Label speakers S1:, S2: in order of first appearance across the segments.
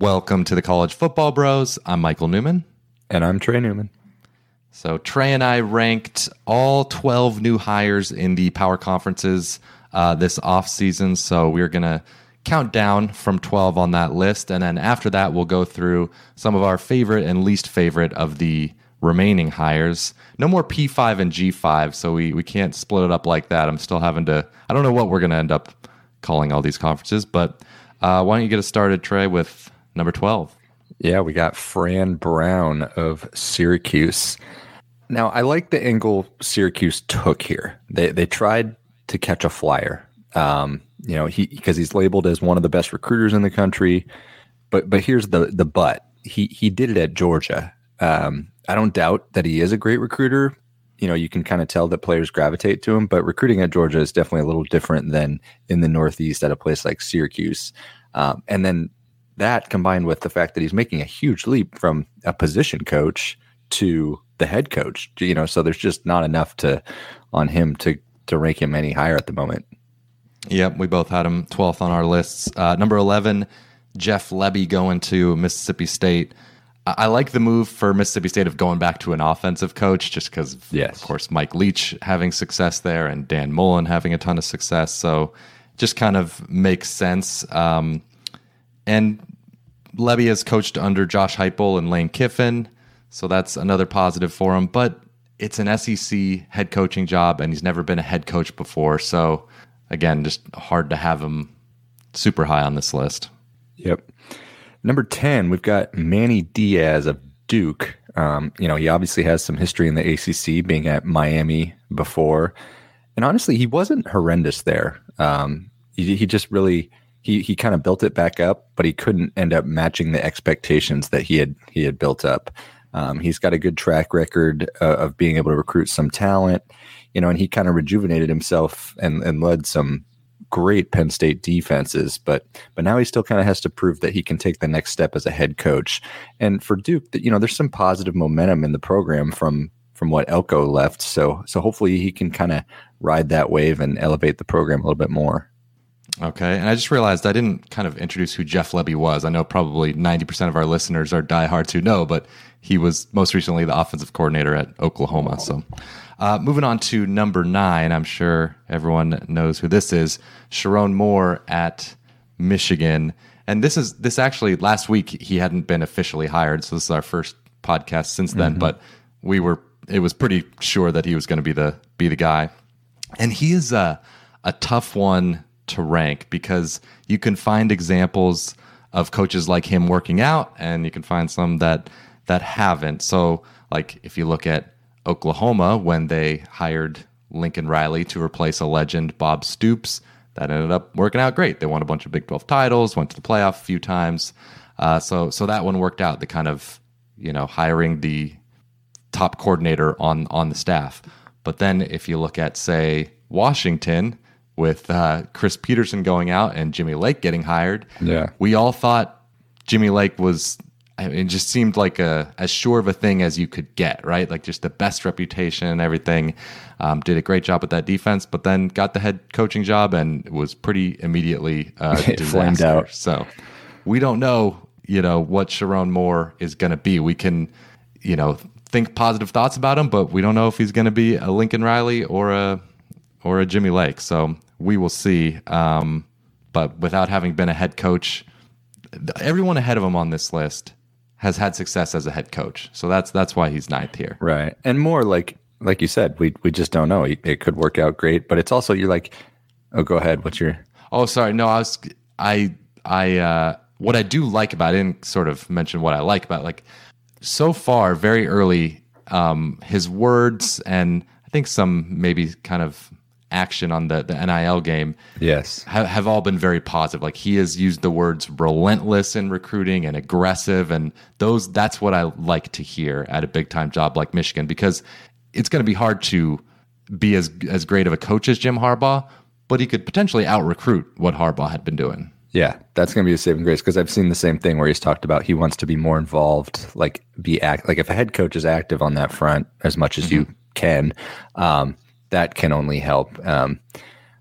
S1: Welcome to the College Football Bros. I'm Michael Newman.
S2: And I'm Trey Newman.
S1: So, Trey and I ranked all 12 new hires in the power conferences uh, this offseason. So, we're going to count down from 12 on that list. And then after that, we'll go through some of our favorite and least favorite of the remaining hires. No more P5 and G5. So, we, we can't split it up like that. I'm still having to, I don't know what we're going to end up calling all these conferences, but uh, why don't you get us started, Trey, with number 12?
S2: Yeah, we got Fran Brown of Syracuse. Now, I like the angle Syracuse took here. They they tried to catch a flyer. Um, you know, he because he's labeled as one of the best recruiters in the country. But but here's the the but. He he did it at Georgia. Um, I don't doubt that he is a great recruiter. You know, you can kind of tell that players gravitate to him, but recruiting at Georgia is definitely a little different than in the Northeast at a place like Syracuse. Um, and then that combined with the fact that he's making a huge leap from a position coach to the head coach, you know, so there's just not enough to on him to to rank him any higher at the moment.
S1: Yep, we both had him 12th on our lists. Uh, number 11, Jeff Lebby going to Mississippi State. I, I like the move for Mississippi State of going back to an offensive coach just because,
S2: yes.
S1: of course, Mike Leach having success there and Dan Mullen having a ton of success. So just kind of makes sense. Um, and Lebby has coached under Josh Heupel and Lane Kiffin, so that's another positive for him. But it's an SEC head coaching job, and he's never been a head coach before. So again, just hard to have him super high on this list.
S2: Yep. Number 10, we've got Manny Diaz of Duke. Um, you know, he obviously has some history in the ACC, being at Miami before. And honestly, he wasn't horrendous there. Um, he, he just really he he kind of built it back up, but he couldn't end up matching the expectations that he had he had built up. Um, he's got a good track record uh, of being able to recruit some talent, you know, and he kind of rejuvenated himself and and led some great Penn State defenses, but but now he still kind of has to prove that he can take the next step as a head coach. And for Duke, you know, there's some positive momentum in the program from from what Elko left. So so hopefully he can kind of ride that wave and elevate the program a little bit more.
S1: Okay. And I just realized I didn't kind of introduce who Jeff Lebby was. I know probably 90% of our listeners are diehards who know, but he was most recently the offensive coordinator at Oklahoma. So uh, moving on to number nine, I'm sure everyone knows who this is Sherrone Moore at Michigan. And this is this actually last week he hadn't been officially hired. So this is our first podcast since then, mm-hmm. but we were it was pretty sure that he was going to be the be the guy. And he is a, a tough one to rank because you can find examples of coaches like him working out and you can find some that that haven't. So like if you look at Oklahoma when they hired Lincoln Riley to replace a legend Bob Stoops, that ended up working out great. They won a bunch of Big 12 titles, went to the playoff a few times. Uh, so so that one worked out. The kind of you know hiring the top coordinator on on the staff. But then if you look at say Washington, with uh, Chris Petersen going out and Jimmy Lake getting hired.
S2: Yeah,
S1: we all thought Jimmy Lake was. I mean, it just seemed like a as sure of a thing as you could get, right? Like just the best reputation and everything. Um, did a great job with that defense, but then got the head coaching job and was pretty immediately uh,
S2: flamed out.
S1: So we don't know, you know, what Sherrone Moore is going to be. We can, you know, think positive thoughts about him, but we don't know if he's going to be a Lincoln Riley or a or a Jimmy Lake. So we will see. Um, but without having been a head coach, everyone ahead of him on this list has had success as a head coach. So that's that's why he's ninth here.
S2: Right, and more like like you said, we we just don't know. It could work out great, but it's also you're like, oh, go ahead. What's your?
S1: Oh, sorry. No, I was I I uh, what I do like about it, I didn't sort of mention what I like about it. like so far very early. Um, his words and I think some maybe kind of action on the, the NIL game,
S2: yes,
S1: have, have all been very positive. Like he has used the words relentless in recruiting and aggressive, and those that's what I like to hear at a big time job like Michigan because it's going to be hard to be as as great of a coach as Jim Harbaugh, but he could potentially out recruit what Harbaugh had been doing.
S2: Yeah, that's going to be a saving grace because I've seen the same thing where he's talked about he wants to be more involved, like be act like if a head coach is active on that front as much as mm-hmm. you can, um, that can only help. Um,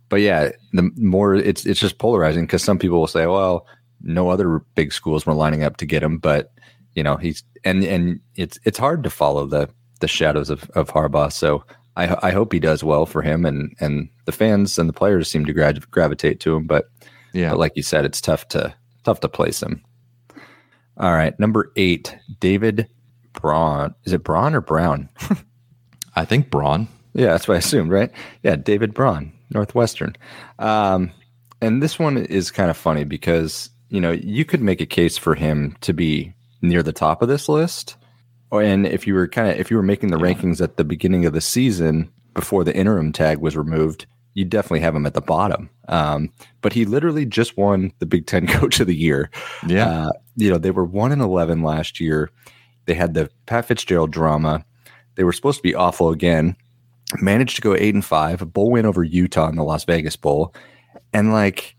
S2: but yeah, the more it's it's just polarizing because some people will say, well, no other big schools were lining up to get him, but you know he's and and it's it's hard to follow the the shadows of of Harbaugh. So I I hope he does well for him, and and the fans and the players seem to gra- gravitate to him. But yeah, but like you said, it's tough to tough to place him. All right, number eight, David Braun. Is it Braun or Brown?
S1: I think Braun.
S2: Yeah, that's what I assumed, right? Yeah, David Braun, Northwestern. Um, and this one is kind of funny because you know you could make a case for him to be near the top of this list, and if you were kind of if you were making the yeah. rankings at the beginning of the season before the interim tag was removed, you definitely have him at the bottom. Um, but he literally just won the Big Ten Coach of the Year.
S1: Yeah, uh,
S2: you know they were one and eleven last year. They had the Pat Fitzgerald drama. They were supposed to be awful again. Managed to go eight and five, a bowl win over Utah in the Las Vegas Bowl, and like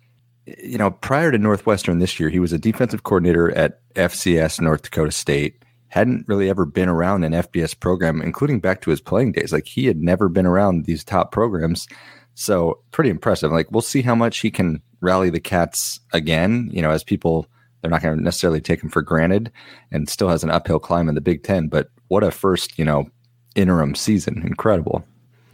S2: you know, prior to Northwestern this year, he was a defensive coordinator at FCS North Dakota State. Hadn't really ever been around an FBS program, including back to his playing days. Like he had never been around these top programs. So pretty impressive. Like we'll see how much he can rally the cats again. You know, as people they're not going to necessarily take him for granted, and still has an uphill climb in the Big Ten. But what a first, you know, interim season! Incredible.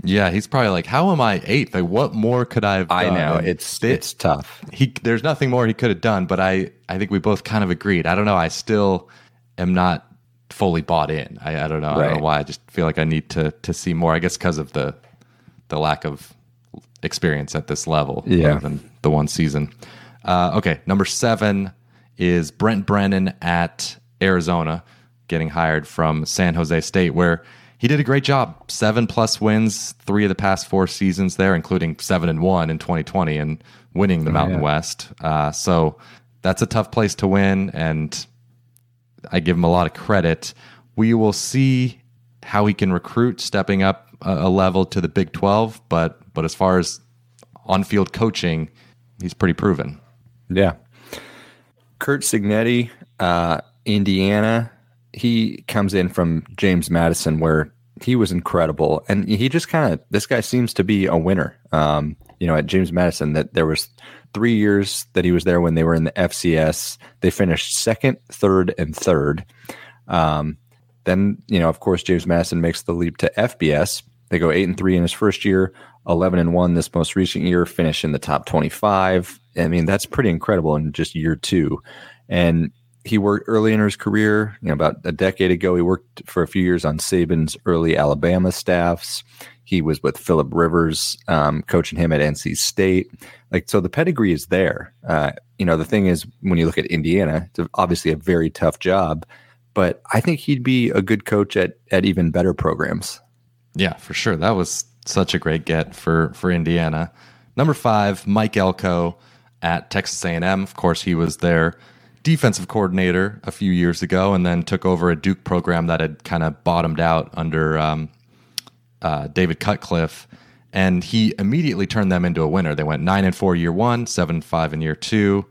S1: Yeah, he's probably like, "How am I eighth? Like, what more could I have?" Done?
S2: I know it's it, it's tough.
S1: He there's nothing more he could have done, but I I think we both kind of agreed. I don't know. I still am not fully bought in. I, I don't know. Right. I don't know why. I just feel like I need to to see more. I guess because of the the lack of experience at this level.
S2: Yeah.
S1: Than the one season. Uh, okay, number seven is Brent Brennan at Arizona, getting hired from San Jose State, where he did a great job. Seven plus wins, three of the past four seasons there, including seven and one in 2020 and winning the oh, Mountain yeah. West. Uh, so that's a tough place to win, and I give him a lot of credit. We will see how he can recruit, stepping up a, a level to the Big 12. But but as far as on field coaching, he's pretty proven.
S2: Yeah. Curt Cignetti, uh, Indiana he comes in from James Madison, where he was incredible, and he just kind of this guy seems to be a winner. Um, you know, at James Madison, that there was three years that he was there when they were in the FCS. They finished second, third, and third. Um, then, you know, of course, James Madison makes the leap to FBS. They go eight and three in his first year, eleven and one this most recent year, finish in the top twenty-five. I mean, that's pretty incredible in just year two. And he worked early in his career. You know, about a decade ago, he worked for a few years on Saban's early Alabama staffs. He was with Philip Rivers, um, coaching him at NC State. Like, so the pedigree is there. Uh, you know, the thing is, when you look at Indiana, it's obviously a very tough job, but I think he'd be a good coach at at even better programs.
S1: Yeah, for sure. That was such a great get for for Indiana. Number five, Mike Elko at Texas A&M. Of course, he was there defensive coordinator a few years ago, and then took over a Duke program that had kind of bottomed out under um, uh, David Cutcliffe, and he immediately turned them into a winner. They went nine and four year one, seven and five in year two,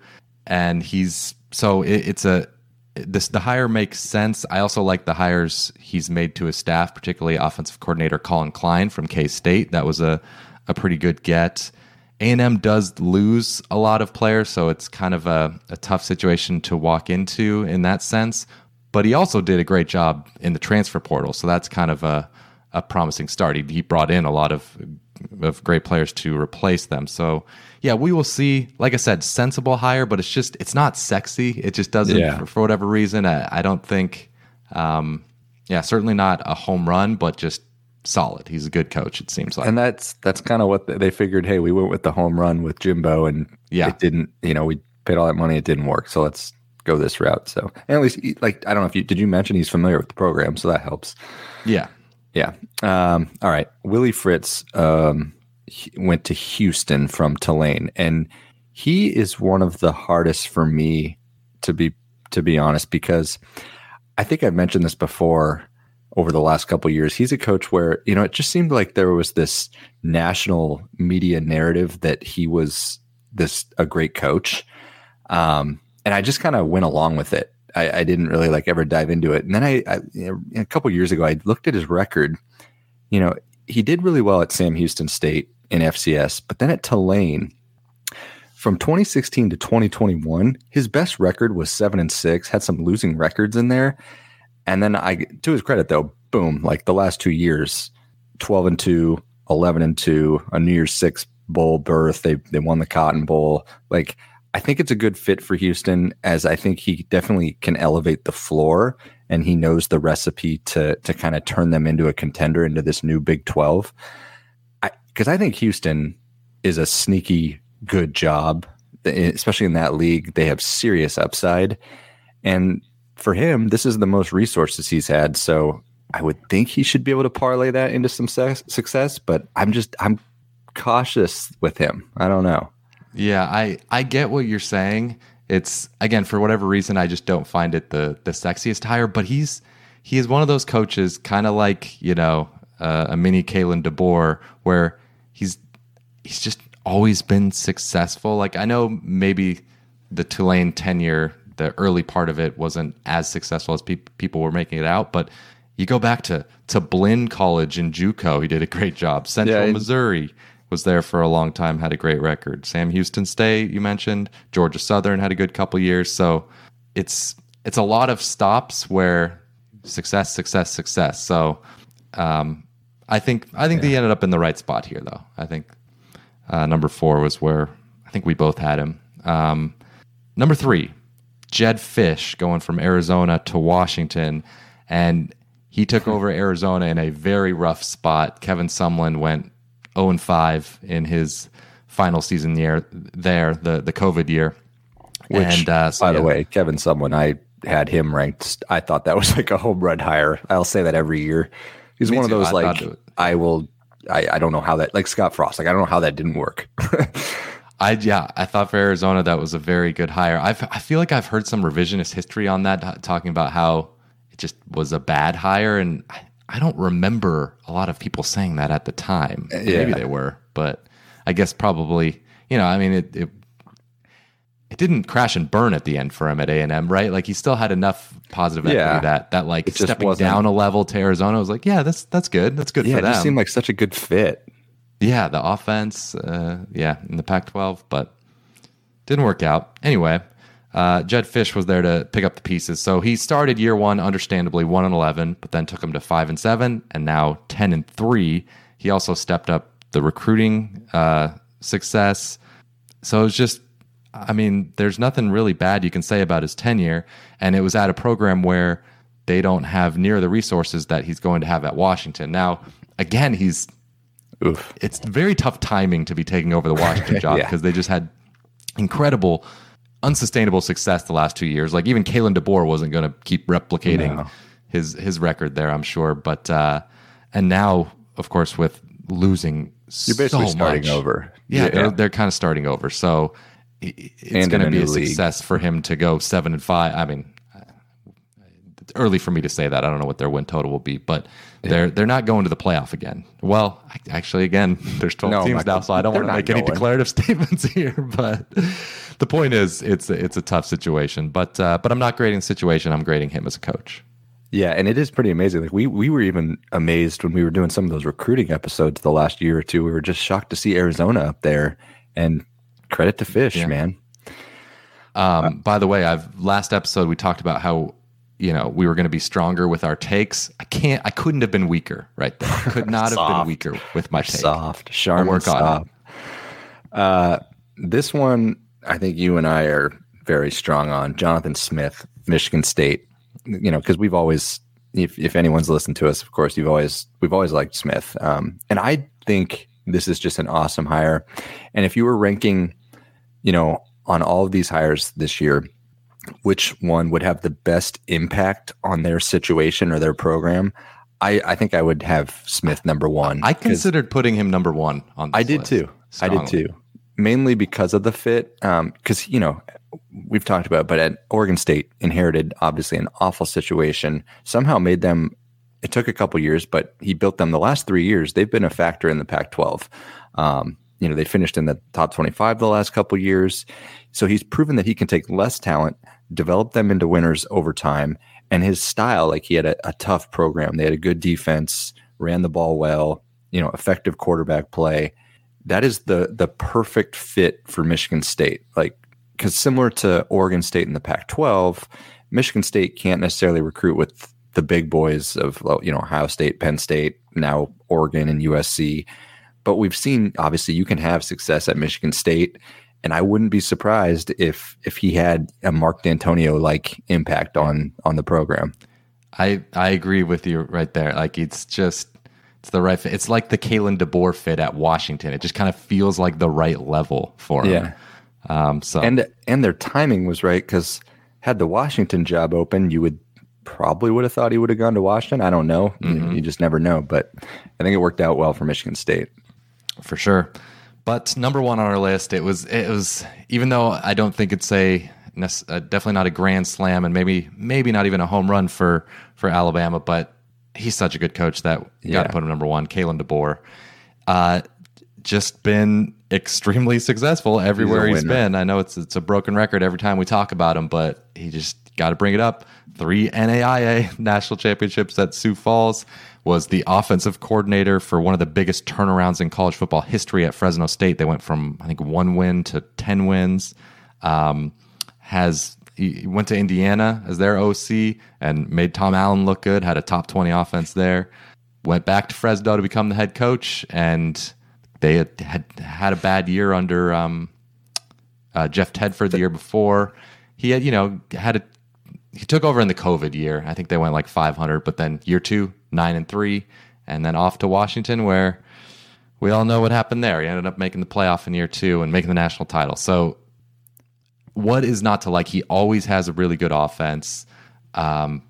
S1: and he's so it, it's a this the hire makes sense. I also like the hires he's made to his staff, particularly offensive coordinator Collin Klein from K State. That was a a pretty good get. A&M does lose a lot of players, so it's kind of a, a tough situation to walk into in that sense. But he also did a great job in the transfer portal, so that's kind of a, a promising start. He, he brought in a lot of of great players to replace them. So yeah, we will see. Like I said, sensible hire, but it's just it's not sexy. It just doesn't yeah. for, for, whatever reason. I, I don't think. Um, yeah, certainly not a home run, but just solid. He's a good coach. It seems like,
S2: and that's that's kind of what they figured. Hey, we went with the home run with Jimbo, and yeah, it didn't. You know, we paid all that money, it didn't work. So let's go this route. So and at least, like, I don't know if you did you mention he's familiar with the program, so that helps.
S1: Yeah,
S2: yeah. Um, all right, Willie Fritz um, went to Houston from Tulane, and he is one of the hardest for me to be to be honest because I think I've mentioned this before over the last couple years. He's a coach where, you know, it just seemed like there was this national media narrative that he was this a great coach. Um, and I just kind of went along with it. I, I, didn't really like ever dive into it. And then I, I you know, a couple years ago, I looked at his record. You know, he did really well at Sam Houston State in FCS, but then at Tulane, from 2016 to 2021, his best record was seven and six, had some losing records in there. And then I, to his credit though, boom, like the last two years, 12 and two, 11 and two, a New Year's Six bowl berth. They, they won the Cotton Bowl. Like, I think it's a good fit for Houston as I think he definitely can elevate the floor and he knows the recipe to to kind of turn them into a contender into this new Big 12. Because I think Houston is a sneaky good job, especially in that league. They have serious upside. And for him, this is the most resources he's had. So I would think he should be able to parlay that into some success, but I'm just, I'm cautious with him. I don't know.
S1: Yeah, I, I get what you're saying it's again for whatever reason I just don't find it the the sexiest hire. But he's he is one of those coaches, kind of like you know uh, a mini Kalen DeBoer, where he's he's just always been successful. Like I know maybe the Tulane tenure, the early part of it wasn't as successful as pe- people were making it out, but you go back to to Blinn College in JUCO, he did a great job. Central yeah, Missouri, was there for a long time, had a great record. Sam Houston State, you mentioned, Georgia Southern had a good couple years. So it's it's a lot of stops where success, success, success. So um, I think I think yeah. they ended up in the right spot here, though. I think uh, number four was where I think we both had him. Um, number three, Jedd Fisch going from Arizona to Washington, and he took over Arizona in a very rough spot. Kevin Sumlin went 0 and 5 in his final season year there, the the COVID year.
S2: Which, and, uh, so, by yeah. the way, Kevin Sumlin, I had him ranked. I thought that was like a home run hire. I'll say that every year. He's Me one too. of those I like I will. I, I don't know how that like Scott Frost. Like I don't know how that didn't work.
S1: I yeah, I thought for Arizona that was a very good hire. I I feel like I've heard some revisionist history on that, talking about how it just was a bad hire, and I, I don't remember a lot of people saying that at the time. Uh, yeah. Maybe they were, but I guess probably, you know, I mean, it, it, it didn't crash and burn at the end for him at A and M, right? Like he still had enough positive equity yeah. that that like stepping down a level to Arizona was like, yeah, that's that's good, that's good
S2: yeah,
S1: for them.
S2: It seemed like such a good fit.
S1: Yeah, the offense, uh, yeah, in the Pac-12, but didn't work out. Anyway, uh, Jedd Fisch was there to pick up the pieces. So he started year one, understandably one and eleven, but then took him to five and seven, and now ten and three. He also stepped up the recruiting uh, success. So it's just, I mean, there's nothing really bad you can say about his tenure, and it was at a program where they don't have near the resources that he's going to have at Washington. Now, again, he's Oof. it's very tough timing to be taking over the Washington job because yeah. they just had incredible unsustainable success the last two years. Like even Kalen DeBoer wasn't going to keep replicating no. his his record there, I'm sure. But uh, and now, of course, with losing you're basically so
S2: starting
S1: much,
S2: over.
S1: Yeah, yeah, they're they're kind of starting over. So it's going to be a, a success for him to go seven and five. I mean, early for me to say that. I don't know what their win total will be, but yeah. they're they're not going to the playoff again. Well, actually, again, there's 12 no, teams now, so I don't want to make going. any declarative statements here. But the point is, it's it's a tough situation. But uh, but I'm not grading the situation. I'm grading him as a coach.
S2: Yeah, and it is pretty amazing. Like we we were even amazed when we were doing some of those recruiting episodes the last year or two. We were just shocked to see Arizona up there. And credit to Fisch, yeah. man.
S1: Um, by the way, I've last episode we talked about how you know we were going to be stronger with our takes. I can't. I couldn't have been weaker right there. Could not have been weaker with my take.
S2: Soft, sharp, work on it. Uh, this one I think you and I are very strong on Jonathan Smith, Michigan State. You know, because we've always, if if anyone's listened to us, of course, you've always we've always liked Smith, um, and I think this is just an awesome hire. And if you were ranking, you know, on all of these hires this year, which one would have the best impact on their situation or their program? I, I think I would have Smith number one.
S1: I considered putting him number one on.
S2: The I did too. Strongly. I did too mainly because of the fit. Because, um, you know, we've talked about, but at Oregon State inherited obviously an awful situation, somehow made them, it took a couple years, but he built them the last three years. They've been a factor in the Pac 12. Um, you know, they finished in the top 25 the last couple years. So he's proven that he can take less talent, develop them into winners over time. And his style, like he had a, a tough program, they had a good defense, ran the ball well, you know, effective quarterback play that is the the perfect fit for Michigan State. Like because similar to Oregon State in the Pac-12, Michigan State can't necessarily recruit with the big boys of you know Ohio State, Penn State, now Oregon and USC. But we've seen obviously you can have success at Michigan State, and I wouldn't be surprised if if he had a Mark Dantonio like impact on on the program.
S1: I I agree with you right there. Like it's just it's the right fit. It's like the Kalen DeBoer fit at Washington. It just kind of feels like the right level for him.
S2: Yeah.
S1: Um, so
S2: and and their timing was right because had the Washington job open, you would probably would have thought he would have gone to Washington. I don't know. Mm-hmm. You, you just never know. But I think it worked out well for Michigan State
S1: for sure. But number one on our list, it was it was even though I don't think it's a uh, definitely not a grand slam and maybe maybe not even a home run for for Alabama, but he's such a good coach that you yeah. got to put him number one. Kalen DeBoer, uh, just been extremely successful everywhere he's, he's been. I know it's it's a broken record every time we talk about him, but he just got to bring it up. Three NAIA national championships at Sioux Falls. Was the offensive coordinator for one of the biggest turnarounds in college football history at Fresno State. They went from I think one win to ten wins. Um, has he went to Indiana as their OC and made Tom Allen look good. Had a top twenty offense there. Went back to Fresno to become the head coach, and they had had, had a bad year under um, uh, Jeff Tedford the year before. He had you know had a he took over in the COVID year. I think they went like 500, but then year two, nine and three, and then off to Washington, where we all know what happened there. He ended up making the playoff in year two and making the national title. So what is not to like? He always has a really good offense. Um,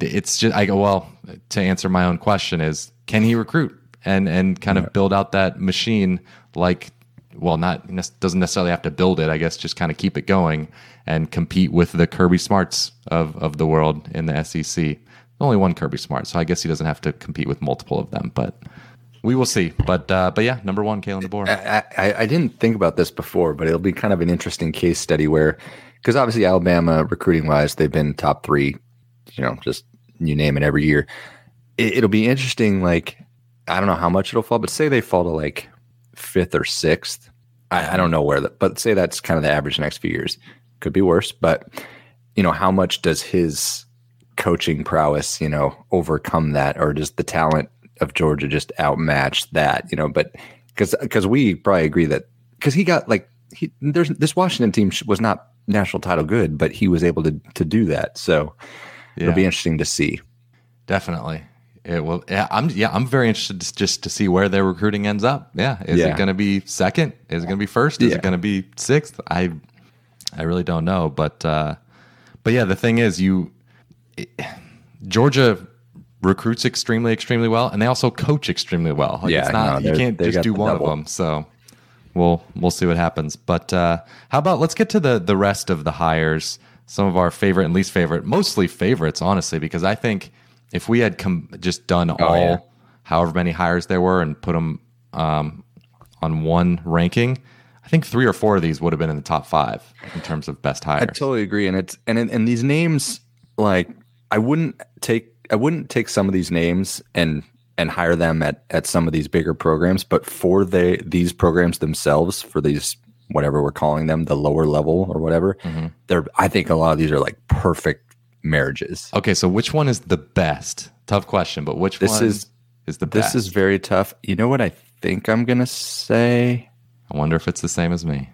S1: it's just I go well to answer my own question is can he recruit and and kind yeah. of build out that machine like well not doesn't necessarily have to build it I guess just kind of keep it going and compete with the Kirby Smarts of of the world in the SEC. Only one Kirby Smart, so I guess he doesn't have to compete with multiple of them, but we will see. But uh, but yeah, number one, Kalen DeBoer.
S2: I, I, I, didn't think about this before, but it'll be kind of an interesting case study where, because obviously Alabama recruiting wise, they've been top three, you know, just you name it every year. It, it'll be interesting. Like I don't know how much it'll fall, but say they fall to like fifth or sixth. I, I don't know where that, but say that's kind of the average next few years. Could be worse, but you know, how much does his coaching prowess, you know, overcome that, or does the talent of Georgia just outmatch that, you know, but because because we probably agree that because he got like he there's this Washington team was not national title good, but he was able to to do that. So yeah. it'll be interesting to see.
S1: Definitely. It will. Yeah, I'm. Yeah, I'm very interested just to see where their recruiting ends up. Yeah, is yeah. it going to be second? Is it going to be first? Is yeah. it going to be sixth? I, I really don't know. But, uh, but yeah, the thing is, you, it, Georgia recruits extremely, extremely well, and they also coach extremely well. Like yeah, not, no, you can't just do one double. of them. So we'll we'll see what happens. But uh, how about let's get to the the rest of the hires. Some of our favorite and least favorite, mostly favorites, honestly, because I think if we had com- just done oh, all, yeah. however many hires there were, and put them um, on one ranking, I think three or four of these would have been in the top five in terms of best hires.
S2: I totally agree, and it's and and these names like I wouldn't take I wouldn't take some of these names and and hire them at at some of these bigger programs, but for the these programs themselves, for these whatever we're calling them, the lower level or whatever, mm-hmm. they're I think a lot of these are like perfect marriages.
S1: Okay, so which one is the best? Tough question, but which
S2: this
S1: one
S2: is is the best? This is very tough. You know what I think I'm gonna say?
S1: I wonder if it's the same as me.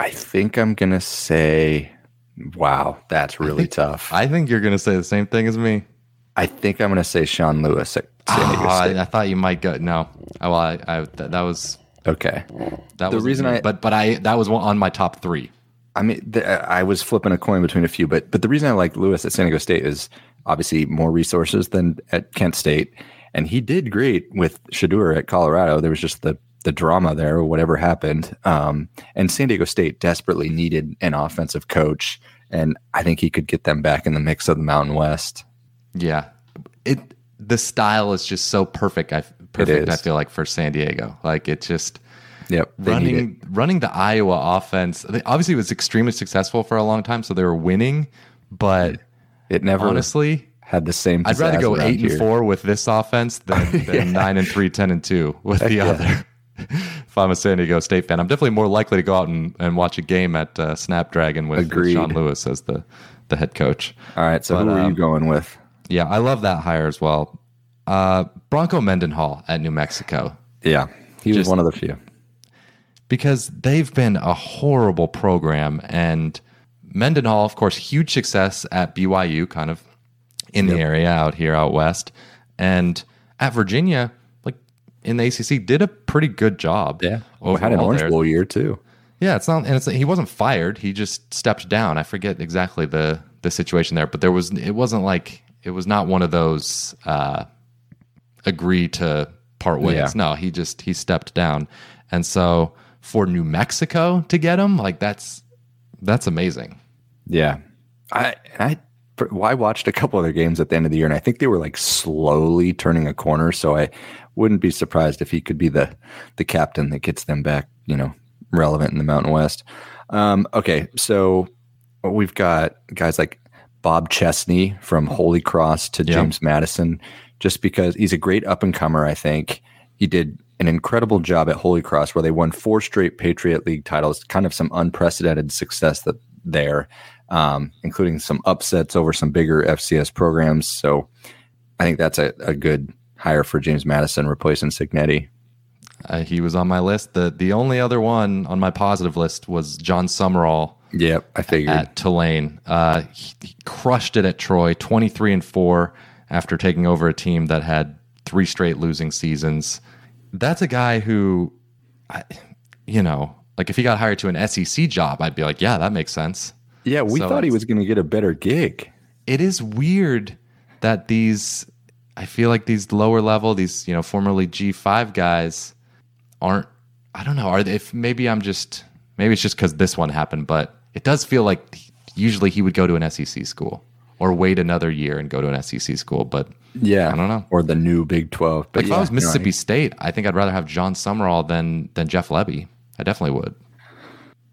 S2: I think I'm gonna say Wow, that's really
S1: I think,
S2: tough.
S1: I think you're gonna say the same thing as me.
S2: I think I'm going to say Sean Lewis at San ah, Diego
S1: oh. I, I, thought you might go. No, well, I, I that, that, was
S2: okay.
S1: That the was reason I, but but I that was on my top three.
S2: I mean, the, I was flipping a coin between a few, but but the reason I like Lewis at San Diego State is obviously more resources than at Kent State, and he did great with Shedeur at Colorado. There was just the the drama there, or whatever happened. Um, and San Diego State desperately needed an offensive coach, and I think he could get them back in the mix of the Mountain West.
S1: Yeah, it the style is just so perfect. I perfect. I feel like for San Diego, like it just.
S2: Yep,
S1: running running the Iowa offense. They, obviously, was extremely successful for a long time, so they were winning. But
S2: it never
S1: honestly
S2: had the same.
S1: I'd rather go eight here. and four with this offense than, than yeah. nine and three, 10 and two with the yeah. other. if I'm a San Diego State fan, I'm definitely more likely to go out and, and watch a game at uh, Snapdragon with, with. Sean Lewis as the the head coach.
S2: All right, so
S1: But,
S2: who are
S1: um,
S2: you going with?
S1: Yeah, I love that hire as well. Uh, Bronco Mendenhall at New Mexico
S2: Yeah, he was
S1: just-
S2: one of the few.
S1: Because they've been a horrible program. And Mendenhall, of course, huge success at BYU, kind of in the area out here out west, and at Virginia, like in the ACC, did a pretty good job.
S2: Yeah, well, had an Orange
S1: there.
S2: Bowl year too.
S1: Yeah, it's not, and it's he wasn't fired. He just stepped down. I forget exactly the the situation there, but there was it wasn't like it was not one of those uh, agree to part ways.
S2: Yeah.
S1: No, he just he stepped down, and so for New Mexico to get him, like that's that's amazing.
S2: Yeah, I I well, I watched a couple other games at the end of the year, and I think they were like slowly turning a corner. So I wouldn't be surprised if he could be the the captain that gets them back, you know, relevant in the Mountain West. Um, okay, so we've got guys like Bob Chesney from Holy Cross to
S1: Yeah.
S2: James Madison, just because he's a great up and comer. I think he did an incredible job at Holy Cross, where they won four straight Patriot League titles, kind of some unprecedented success that there, um, including some upsets over some bigger FCS programs. So I think that's a, a good hire for James Madison replacing Cignetti.
S1: Uh, he was on my list. the The only other one on my positive list was Jon Sumrall
S2: Yep, I figured.
S1: at Tulane. Uh, he, he crushed it at Troy, twenty three and four after taking over a team that had three straight losing seasons. That's a guy who, I, you know, like if he got hired to an SEC job, I'd be like, yeah, that makes sense.
S2: yeah, we
S1: so
S2: thought he was going to get a better gig.
S1: It is weird that these, I feel like these lower level, these you know formerly G five guys, aren't. I don't know. Are they? If maybe I'm just maybe it's just because this one happened, but it does feel like usually he would go to an SEC school or wait another year and go to an SEC school. But
S2: Yeah,
S1: I don't know.
S2: or the new Big Twelve. But
S1: like if I was Mississippi State, I think I'd rather have Jon Sumrall than than Jeff Lebby. I definitely would.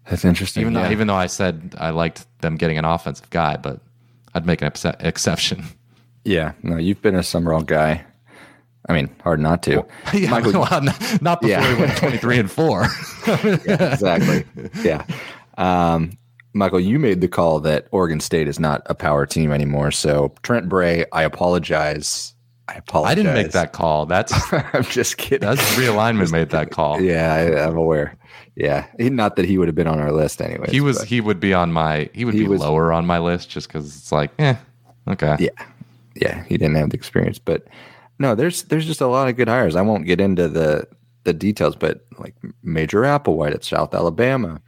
S2: that's interesting.
S1: Even
S2: yeah.
S1: though even though I said I liked them getting an offensive guy, but I'd make an exce- exception.
S2: yeah, no, you've been a Sumrall guy. I mean, hard not to.
S1: yeah,
S2: Michael-
S1: well, not, not before
S2: Yeah.
S1: he went twenty three and four.
S2: exactly. Yeah. Um, Michael, you made the call that Oregon State is not a power team anymore. So Trent Bray, I apologize. I apologize.
S1: I didn't make that call. That's
S2: I'm just kidding.
S1: that's realignment made that call.
S2: yeah, I, I'm aware. Yeah, He- not that he would have been on our list anyway.
S1: He was he would be on my he would
S2: He
S1: be
S2: was-
S1: lower on my list just because it's like eh okay
S2: yeah, yeah. He didn't have the experience, but no, there's there's just a lot of good hires. I won't get into the the details, but like Major Applewhite at South Alabama,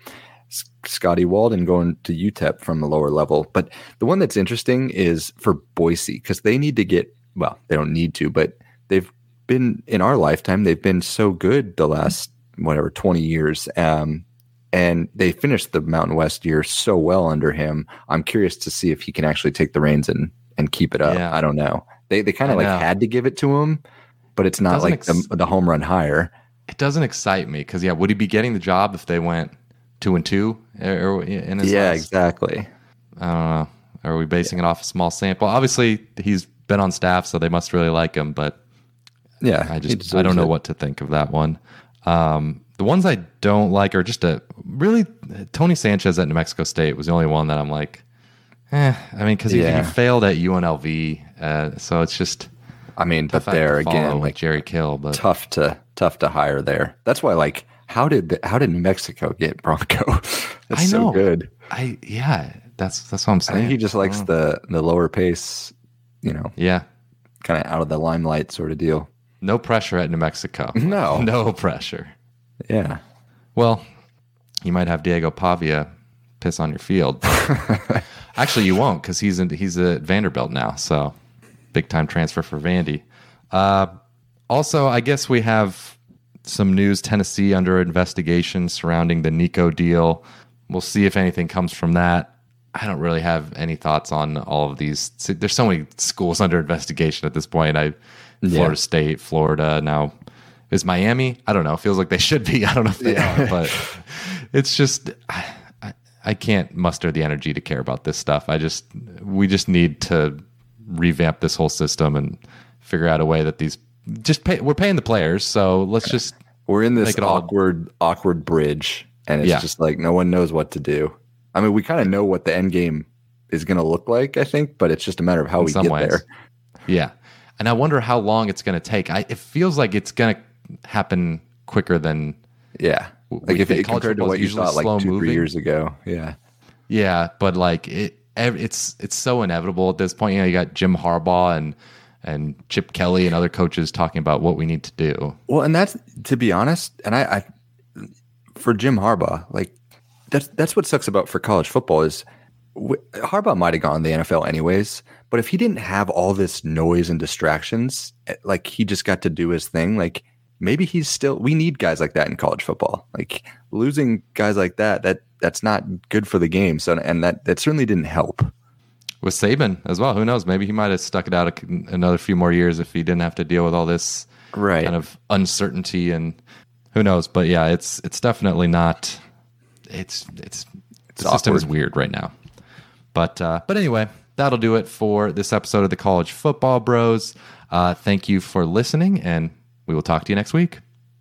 S2: Scotty Walden going to UTEP from the lower level. But the one that's interesting is for Boise because they need to get well, they don't need to, but they've been in our lifetime. They've been so good the last whatever twenty years. Um, and they finished the Mountain West year so well under him. I'm curious to see if he can actually take the reins and and keep it up.
S1: Yeah.
S2: I don't know. They they kind of like
S1: know.
S2: had to give it to him, but it's not
S1: Doesn't
S2: like
S1: ex-
S2: the, the home run higher.
S1: it doesn't excite me because yeah would he be getting the job if they went two and two or in his
S2: Yeah,
S1: last-
S2: exactly.
S1: I don't know are we basing it off a small sample obviously he's been on staff so they must really like him but
S2: Yeah,
S1: I just I don't know
S2: it.
S1: what to think of that one. Um, the ones I don't like are just a really Tony Sanchez at New Mexico State was the only one that I'm like, eh. I mean, because he,
S2: Yeah.
S1: he failed at UNLV, uh, so it's just
S2: I mean, but there again, like
S1: Jerry Kill. But
S2: tough to tough to hire there. That's why, like, how did the, how did New Mexico get Bronco? That's
S1: I
S2: so
S1: know.
S2: good.
S1: I yeah, that's that's what I'm saying.
S2: I think he just likes the the lower pace, you know,
S1: yeah,
S2: kind of out of the limelight sort of deal.
S1: no pressure at New Mexico.
S2: No.
S1: no pressure.
S2: Yeah,
S1: Well, you might have Diego Pavia piss on your field. Actually, you won't because he's in, he's at Vanderbilt now. So big time transfer for Vandy. Uh, also, I guess we have some news. Tennessee under investigation surrounding the Nico deal. We'll see if anything comes from that. I don't really have any thoughts on all of these. There's so many schools under investigation at this point. I Florida State, Florida now. Is Miami? I don't know. Feels like they should be. I don't know if they are, but it's just I, I, I can't muster the energy to care about this stuff. I just we just need to revamp this whole system and figure out a way that these just pay. We're paying the players, so let's just
S2: We're in this
S1: it all-
S2: awkward, awkward bridge, and it's
S1: Yeah.
S2: just like no one knows what to do. I mean, we kind of know what the end game is going to look like, I think, but it's just a matter of how
S1: in
S2: we get
S1: ways.
S2: there.
S1: Yeah. And I wonder how long it's going to take. I, it feels like it's going to happen quicker than
S2: Yeah, like if it compared to what you thought like two,
S1: slow-moving.
S2: three years ago. Yeah,
S1: Yeah, but like it, it's it's so inevitable at this point. You know, you got Jim Harbaugh and and Chip Kelly and other coaches talking about what we need to do.
S2: Well, and that's to be honest, and I, I for Jim Harbaugh, like that's that's what sucks about for college football is w- Harbaugh might have gone the NFL anyways, but if he didn't have all this noise and distractions, eh, like he just got to do his thing, like maybe he's still. We need guys like that in college football. Like losing guys like that, that that's not good for the game. So, and that that certainly didn't help.
S1: With Saban as well, who knows? Maybe he might have stuck it out a, another few more years if he didn't have to deal with all this
S2: Right.
S1: kind of uncertainty and who knows. But yeah, it's it's definitely not. It's it's, the system is weird right now. But uh, but anyway, that'll do it for this episode of the College Football Bros. Uh, thank you for listening, and we will talk to you next week.